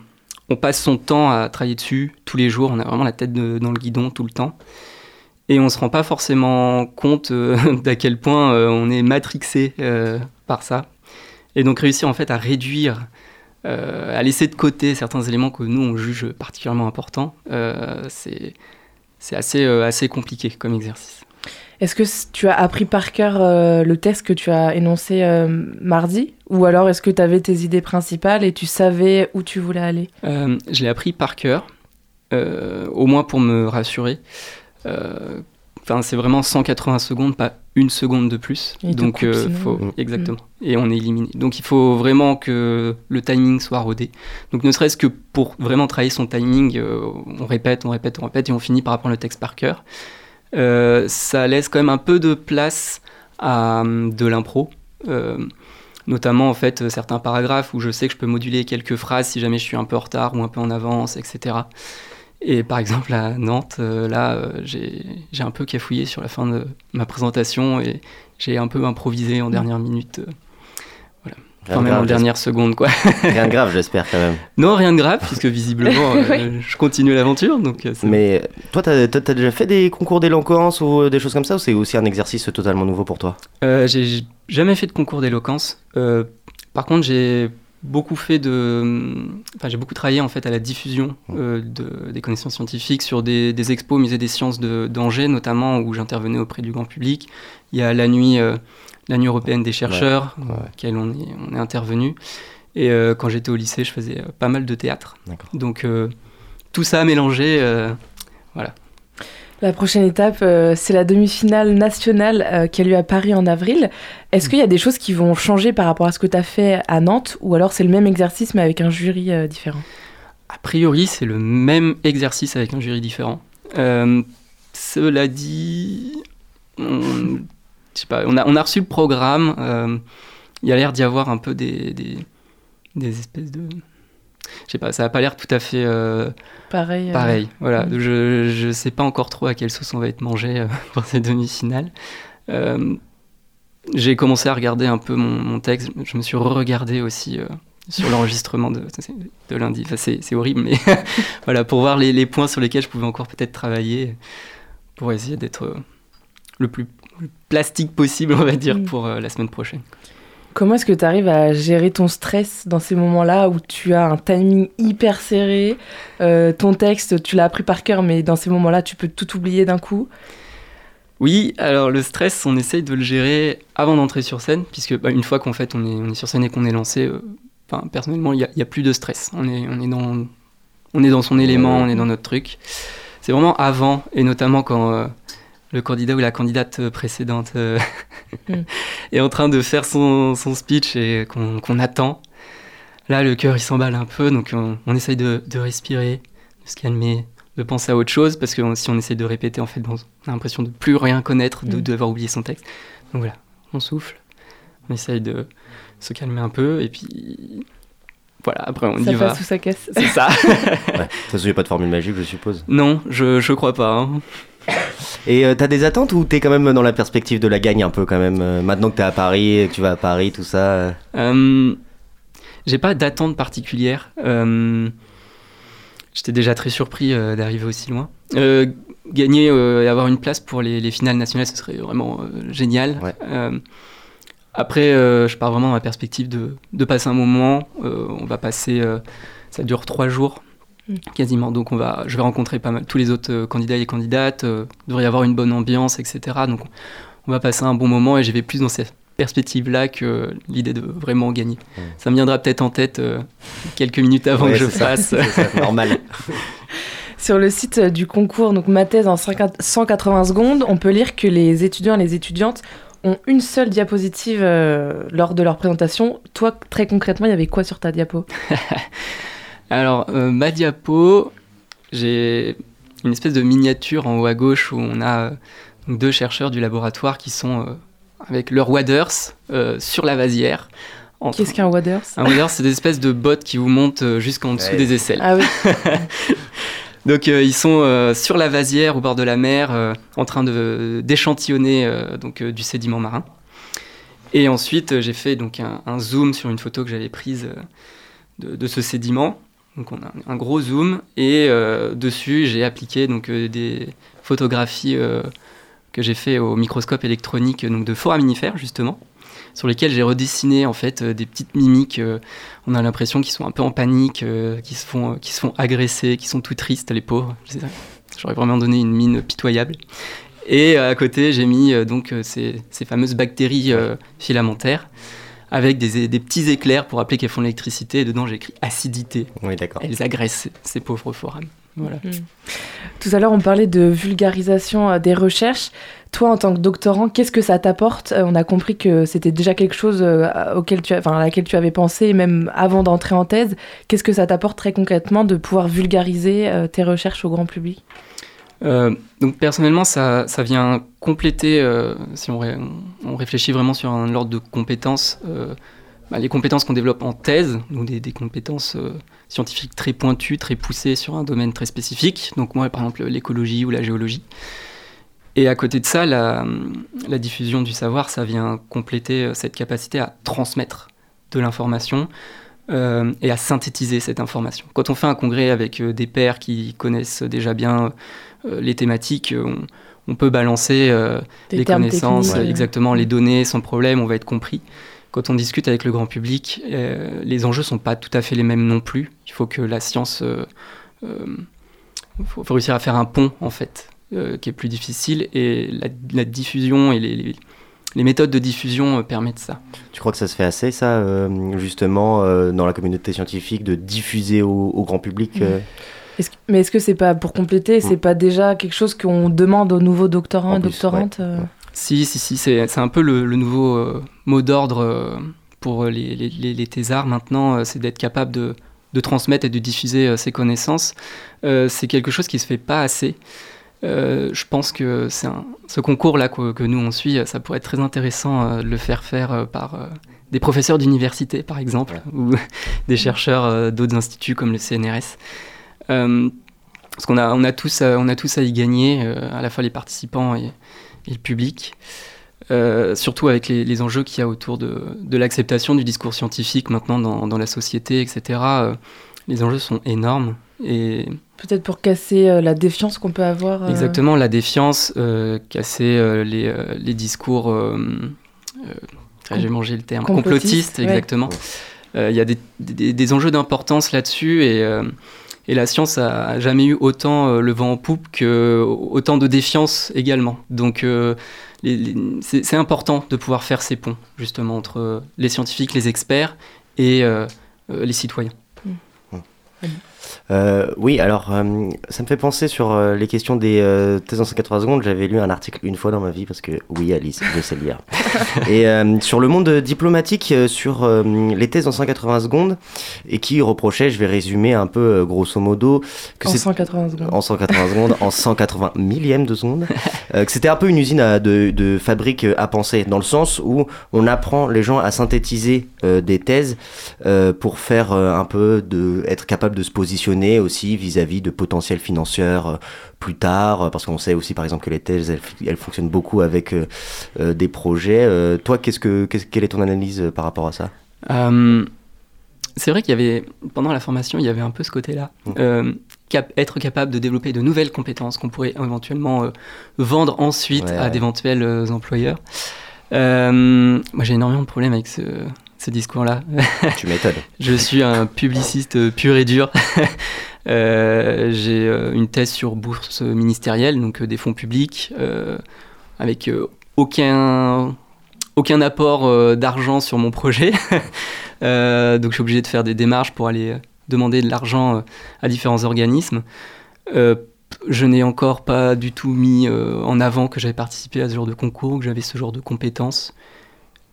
on passe son temps à travailler dessus tous les jours. On a vraiment la tête de- dans le guidon tout le temps. Et on ne se rend pas forcément compte euh, d'à quel point on est matrixé par ça. Et donc réussir en fait à réduire, euh, à laisser de côté certains éléments que nous on juge particulièrement importants, euh, c'est c'est assez, euh, assez compliqué comme exercice. Est-ce que tu as appris par cœur euh, le texte que tu as énoncé euh, mardi? Ou alors est-ce que tu avais tes idées principales et tu savais où tu voulais aller? Euh, je l'ai appris par cœur, au moins pour me rassurer. Enfin, c'est vraiment 180 secondes, pas une seconde de plus. Et Donc, euh, faut, Mm. exactement. Et on est éliminé. Donc, il faut vraiment que le timing soit rodé. Donc, ne serait-ce que pour vraiment travailler son timing, euh, on répète, on répète, on répète, et on finit par apprendre le texte par cœur. Euh, ça laisse quand même un peu de place à hum, de l'impro. Euh, notamment en fait certains paragraphes où je sais que je peux moduler quelques phrases si jamais je suis un peu en retard ou un peu en avance, etc. Et par exemple à Nantes, euh, là, euh, j'ai j'ai un peu cafouillé sur la fin de ma présentation et j'ai un peu improvisé en dernière minute, euh, Rien enfin même en grave, dernière seconde, quoi. Rien de grave, j'espère quand même. non, rien de grave, puisque visiblement, euh, je continue l'aventure, donc euh, Mais toi, t'as t'as- t'as déjà fait des concours d'éloquence ou des choses comme ça ou c'est aussi un exercice totalement nouveau pour toi? Euh, j'ai jamais fait de concours d'éloquence. Euh, par contre, j'ai beaucoup fait de, enfin, j'ai beaucoup travaillé en fait à la diffusion euh, de- des connaissances scientifiques sur des, des expos au musée des sciences de- d'Angers, notamment où j'intervenais auprès du grand public. Il y a la nuit, euh, la nuit européenne des chercheurs, Ouais, ouais. à laquelle on est, on est intervenu. Et euh, quand j'étais au lycée, je faisais pas mal de théâtre. Donc tout ça mélangé. euh, La prochaine étape, euh, c'est la demi-finale nationale euh, qui a lieu à Paris en avril. Est-ce qu'il y a des choses qui vont changer par rapport à ce que tu as fait à Nantes ou alors c'est le même exercice mais avec un jury euh, différent? A priori, c'est le même exercice avec un jury différent. Cela dit, on, pas, a, on a reçu le programme. il y a l'air d'y avoir un peu des, des, des espèces de. Je sais pas, ça n'a pas l'air tout à fait euh, Pareil. euh, pareil. Voilà, mm. je, je sais pas encore trop à quelle sauce on va être mangé euh, pour ces demi-finales. J'ai commencé à regarder un peu mon, mon texte. Je me suis re-regardé aussi sur l'enregistrement de, de lundi. Enfin, c'est, horrible, mais voilà, pour voir les, les points sur lesquels je pouvais encore peut-être travailler pour essayer d'être le plus plastique possible, on va dire, Mm. pour la semaine prochaine. Comment est-ce que tu arrives à gérer ton stress dans ces moments-là où tu as un timing hyper serré euh, Ton texte, tu l'as appris par cœur, mais dans ces moments-là, tu peux tout oublier d'un coup? Oui, alors le stress, on essaye de le gérer avant d'entrer sur scène, puisque bah, une fois qu'en fait on est, on est sur scène et qu'on est lancé, euh, enfin, personnellement, il n'y a plus de stress. On est, on, est dans, on est dans son élément, on est dans notre truc. C'est vraiment avant, et notamment quand euh, le candidat ou la candidate euh, précédente euh, Mm. est en train de faire son, son speech et qu'on attend. Là, le cœur il s'emballe un peu, donc on, on essaye de, de respirer, de se calmer, de penser à autre chose, parce que on- si on essaye de répéter, en fait, on a l'impression de plus rien connaître, de Mm. devoir oublier son texte. Donc voilà, on souffle, on essaye de se calmer un peu, et puis voilà, après on ça y va. passe ou ça casse. C'est ça. Ouais. De toute façon, il n'y a pas de formule magique, je suppose. non, je, je crois pas. hein. Et euh, t'as des attentes ou t'es quand même dans la perspective de la gagne un peu quand même euh, Maintenant que t'es à Paris, que tu vas à Paris, tout ça. euh, J'ai pas d'attente particulière. J'étais déjà très surpris d'arriver aussi loin. Gagner et avoir une place pour les, les finales nationales, ce serait vraiment génial. Ouais. Après, je pars vraiment dans la perspective de, de passer un moment. On va passer, ça dure trois jours. Mm. quasiment. Donc on va, je vais rencontrer pas mal tous les autres euh, candidats et candidates. euh, il devrait y avoir une bonne ambiance, etc. Donc on va passer un bon moment et j'y vais plus dans cette perspective-là que l'idée de vraiment gagner. Mm. Ça me viendra peut-être en tête euh, quelques minutes avant Ouais, que je fasse. normal. Sur le site du concours, donc ma thèse en 50 180 secondes, on peut lire que les étudiants et les étudiantes ont une seule diapositive euh, lors de leur présentation. Toi, très concrètement, il y avait quoi sur ta diapo? Alors, euh, ma diapo, j'ai une espèce de miniature en haut à gauche où on a euh, deux chercheurs du laboratoire qui sont euh, avec leurs waders euh, sur la vasière. Qu'est-ce qu'un waders? Un waders, c'est des espèces de bottes qui vous montent euh, jusqu'en dessous Ouais. des aisselles. Ah oui, Donc euh, ils sont euh, sur la vasière au bord de la mer euh, en train de d'échantillonner euh, donc euh, du sédiment marin. Et ensuite j'ai fait donc un, un zoom sur une photo que j'avais prise de, de ce sédiment. Donc on a un gros zoom et euh, dessus j'ai appliqué donc euh, des photographies euh, que j'ai fait au microscope électronique donc de foraminifères justement sur lesquels j'ai redessiné en fait des petites mimiques. on a l'impression qu'ils sont un peu en panique, qu'ils se font, qu'ils se font agresser, qu'ils sont tout tristes les pauvres. J'aurais vraiment donné une mine pitoyable. Et à côté, j'ai mis donc ces, ces fameuses bactéries filamentaires avec des, des petits éclairs pour rappeler qu'elles font de l'électricité. Et dedans, j'ai écrit acidité. Oui, d'accord. Elles agressent ces, ces pauvres forames. Voilà. Tout à l'heure, on parlait de vulgarisation euh, des recherches. Toi, en tant que doctorant, qu'est-ce que ça t'apporte? Euh, On a compris que c'était déjà quelque chose euh, auquel tu enfin, à laquelle tu avais pensé, même avant d'entrer en thèse. Qu'est-ce que ça t'apporte très concrètement de pouvoir vulgariser tes recherches au grand public? Euh, donc personnellement, ça, vient compléter, euh, si on, ré- on réfléchit vraiment sur un ordre de compétences, euh, bah, les compétences qu'on développe en thèse, donc des, compétences scientifiques très pointues, très poussées sur un domaine très spécifique. Donc moi, par exemple, l'écologie ou la géologie. Et à côté de ça, la, diffusion du savoir, ça vient compléter cette capacité à transmettre de l'information et à synthétiser cette information. Quand on fait un congrès avec des pairs qui connaissent déjà bien les thématiques, euh, on, on peut balancer euh, les connaissances, techniques, euh, euh. exactement, les données sans problème, on va être compris. Quand on discute avec le grand public, euh, les enjeux sont pas tout à fait les mêmes non plus. Il faut que la science, euh, euh, faut, faut réussir à faire un pont en fait, euh, qui est plus difficile, et la, la diffusion et les, les- les méthodes de diffusion euh, permettent ça. Tu crois que ça se fait assez, ça, euh, justement, euh, dans la communauté scientifique, de diffuser au, au grand public euh, Est-ce que- mais est-ce que c'est pas pour compléter, c'est pas déjà quelque chose qu'on demande aux nouveaux doctorants et doctorantes euh Si, si, si, c'est c'est un peu le, le nouveau euh, mot d'ordre euh, pour les, les, les, les thésards maintenant, euh, c'est d'être capable de, de transmettre et de diffuser euh, ses connaissances. Euh, c'est quelque chose qui se fait pas assez. Euh, je pense que c'est un- ce concours-là que, que nous on suit, ça pourrait être très intéressant euh, de le faire faire euh, par euh, des professeurs d'université, par exemple, ou des chercheurs euh, d'autres instituts comme le CNRS. Euh, parce qu'on a, on a, tous, à- on a tous à y gagner, euh, à la fois les participants et, et le public. Euh, surtout avec les, les enjeux qu'il y a autour de, de l'acceptation du discours scientifique maintenant dans, dans la société, etc. euh, les enjeux sont énormes. Et Peut-être pour casser euh, la défiance qu'on peut avoir. euh, exactement, la défiance, euh, casser euh, les, euh, les discours, euh, euh, j'ai mangé le terme, ouais. exactement. Euh, Il y a des, des- des enjeux d'importance là-dessus et, euh, et la science a jamais eu autant euh, le vent en poupe que autant de défiance également. Donc euh, les- les- c'est important de pouvoir faire ces ponts justement entre les scientifiques, les experts et euh, euh, les citoyens. Euh, oui, alors euh, ça me fait penser sur euh, les questions des euh, thèses en 180 secondes. J'avais lu un article une fois dans ma vie parce que oui, Alice, je sais lire. et euh, sur le monde diplomatique, sur euh, les thèses en 180 secondes, et qui reprochait, je vais résumer un peu grosso modo, que en c'est 180 secondes. en 180 secondes, en 180 millièmes de seconde, euh, que c'était un peu une usine à- de, de fabrique à penser, dans le sens où on apprend les gens à synthétiser euh, des thèses euh, pour faire euh, un peu de être capable de se positionner aussi vis-à-vis de potentiels financeurs plus tard, euh, parce qu'on sait aussi par exemple que les thèses elles, elles fonctionnent beaucoup avec euh, euh, des projets. Toi, qu'est-ce que quelle est ton analyse par rapport à ça? C'est vrai qu'il y avait, pendant la formation, il y avait un peu ce côté-là. Euh, cap- être capable de développer de nouvelles compétences qu'on pourrait éventuellement euh, vendre ensuite Ouais, à ouais. d'éventuels euh, employeurs. Moi, j'ai énormément de problèmes avec ce, ce discours-là. Tu m'étonnes. Je suis un publiciste pur et dur. Euh, j'ai euh, une thèse sur bourse ministérielle, donc euh, des fonds publics, euh, avec aucun, aucun apport euh, d'argent sur mon projet. Donc je suis obligé de faire des démarches pour aller demander de l'argent à différents organismes. Je n'ai encore pas du tout mis en avant que j'avais participé à ce genre de concours, que j'avais ce genre de compétences.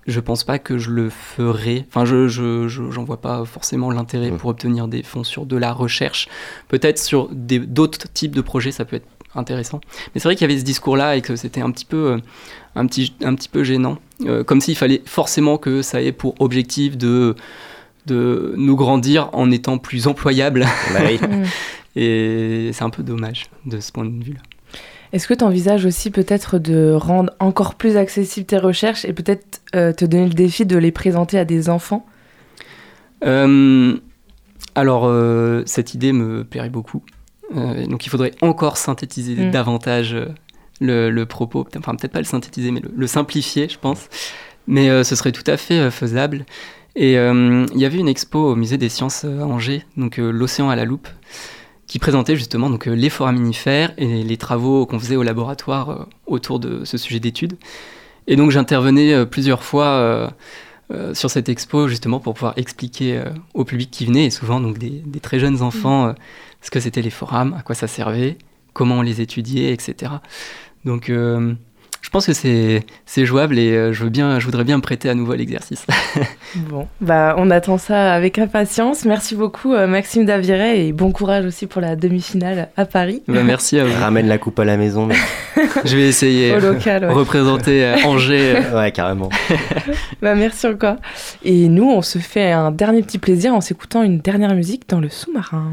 Je pense pas que je le ferai. Enfin, je, je, je- j'en vois pas forcément l'intérêt pour obtenir des fonds sur de la recherche. Peut-être sur d'autres types de projets, ça peut être intéressant. Mais c'est vrai qu'il y avait ce discours-là et que c'était un petit peu, euh, un petit, un petit peu gênant. Euh, comme s'il fallait forcément que ça ait pour objectif de, de nous grandir en étant plus employables. Bah oui. Mm. Et c'est un peu dommage de ce point de vue-là. Est-ce que tu envisages aussi peut-être de rendre encore plus accessibles tes recherches et peut-être euh, te donner le défi de les présenter à des enfants? Euh, alors, euh, cette idée me plairait beaucoup. Donc, il faudrait encore synthétiser Mm. davantage le, le propos. Enfin, peut-être pas le synthétiser, mais le, le simplifier, je pense. Mais ce serait tout à fait faisable. Et il y avait une expo au Musée des Sciences à Angers, donc l'Océan à la loupe, qui présentait justement donc, euh, les foraminifères et les travaux qu'on faisait au laboratoire euh, autour de ce sujet d'étude. Et donc j'intervenais euh, plusieurs fois sur cette expo justement pour pouvoir expliquer au public qui venait, et souvent donc des, des très jeunes enfants, euh, ce que c'était les forums, à quoi ça servait, comment on les étudiait, etc. Donc je pense que c'est c'est jouable et euh, je, veux bien, je voudrais bien me prêter à nouveau à l'exercice. Bon, bah on attend ça avec impatience. Merci beaucoup euh, Maxime Daviret et bon courage aussi pour la demi-finale à Paris. Bah, merci à vous. Ramène la coupe à la maison. mais- Je vais essayer Au local, ouais. représenter euh, Angers. Ouais, carrément. Bah merci encore. Et nous, on se fait un dernier petit plaisir en s'écoutant une dernière musique dans le sous-marin.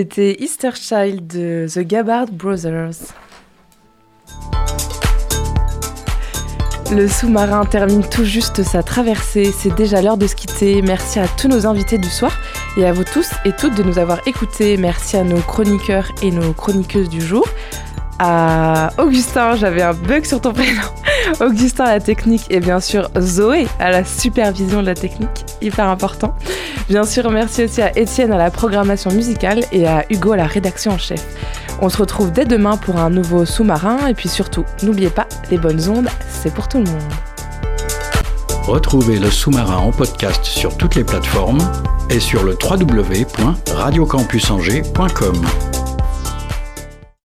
C'était Easter Child de The Gabbard Brothers. Le sous-marin termine tout juste sa traversée, c'est déjà l'heure de se quitter. Merci à tous nos invités du soir et à vous tous et toutes de nous avoir écoutés. Merci à nos chroniqueurs et nos chroniqueuses du jour. À Augustin, j'avais un bug sur ton prénom. Augustin à la technique et bien sûr Zoé à la supervision de la technique, hyper important. Bien sûr, merci aussi à Étienne à la programmation musicale et à Hugo à la rédaction en chef. On se retrouve dès demain pour un nouveau sous-marin et puis surtout, n'oubliez pas, les bonnes ondes, c'est pour tout le monde. Retrouvez le sous-marin en podcast sur toutes les plateformes et sur le www.radiocampusangers.com.